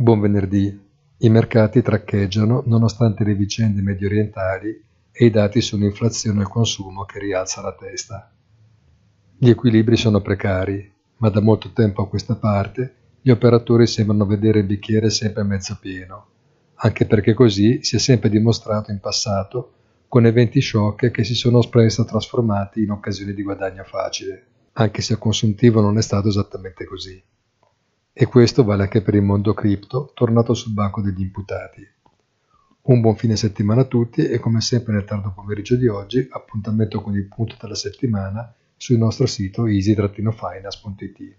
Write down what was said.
Buon venerdì. I mercati traccheggiano nonostante le vicende mediorientali e i dati sull'inflazione e il consumo che rialza la testa. Gli equilibri sono precari, ma da molto tempo a questa parte gli operatori sembrano vedere il bicchiere sempre mezzo pieno, anche perché così si è sempre dimostrato in passato con eventi shock che si sono presto trasformati in occasioni di guadagno facile, anche se a consuntivo non è stato esattamente così. E questo vale anche per il mondo cripto, tornato sul banco degli imputati. Un buon fine settimana a tutti e come sempre nel tardo pomeriggio di oggi appuntamento con il punto della settimana sul nostro sito easy-finance.it.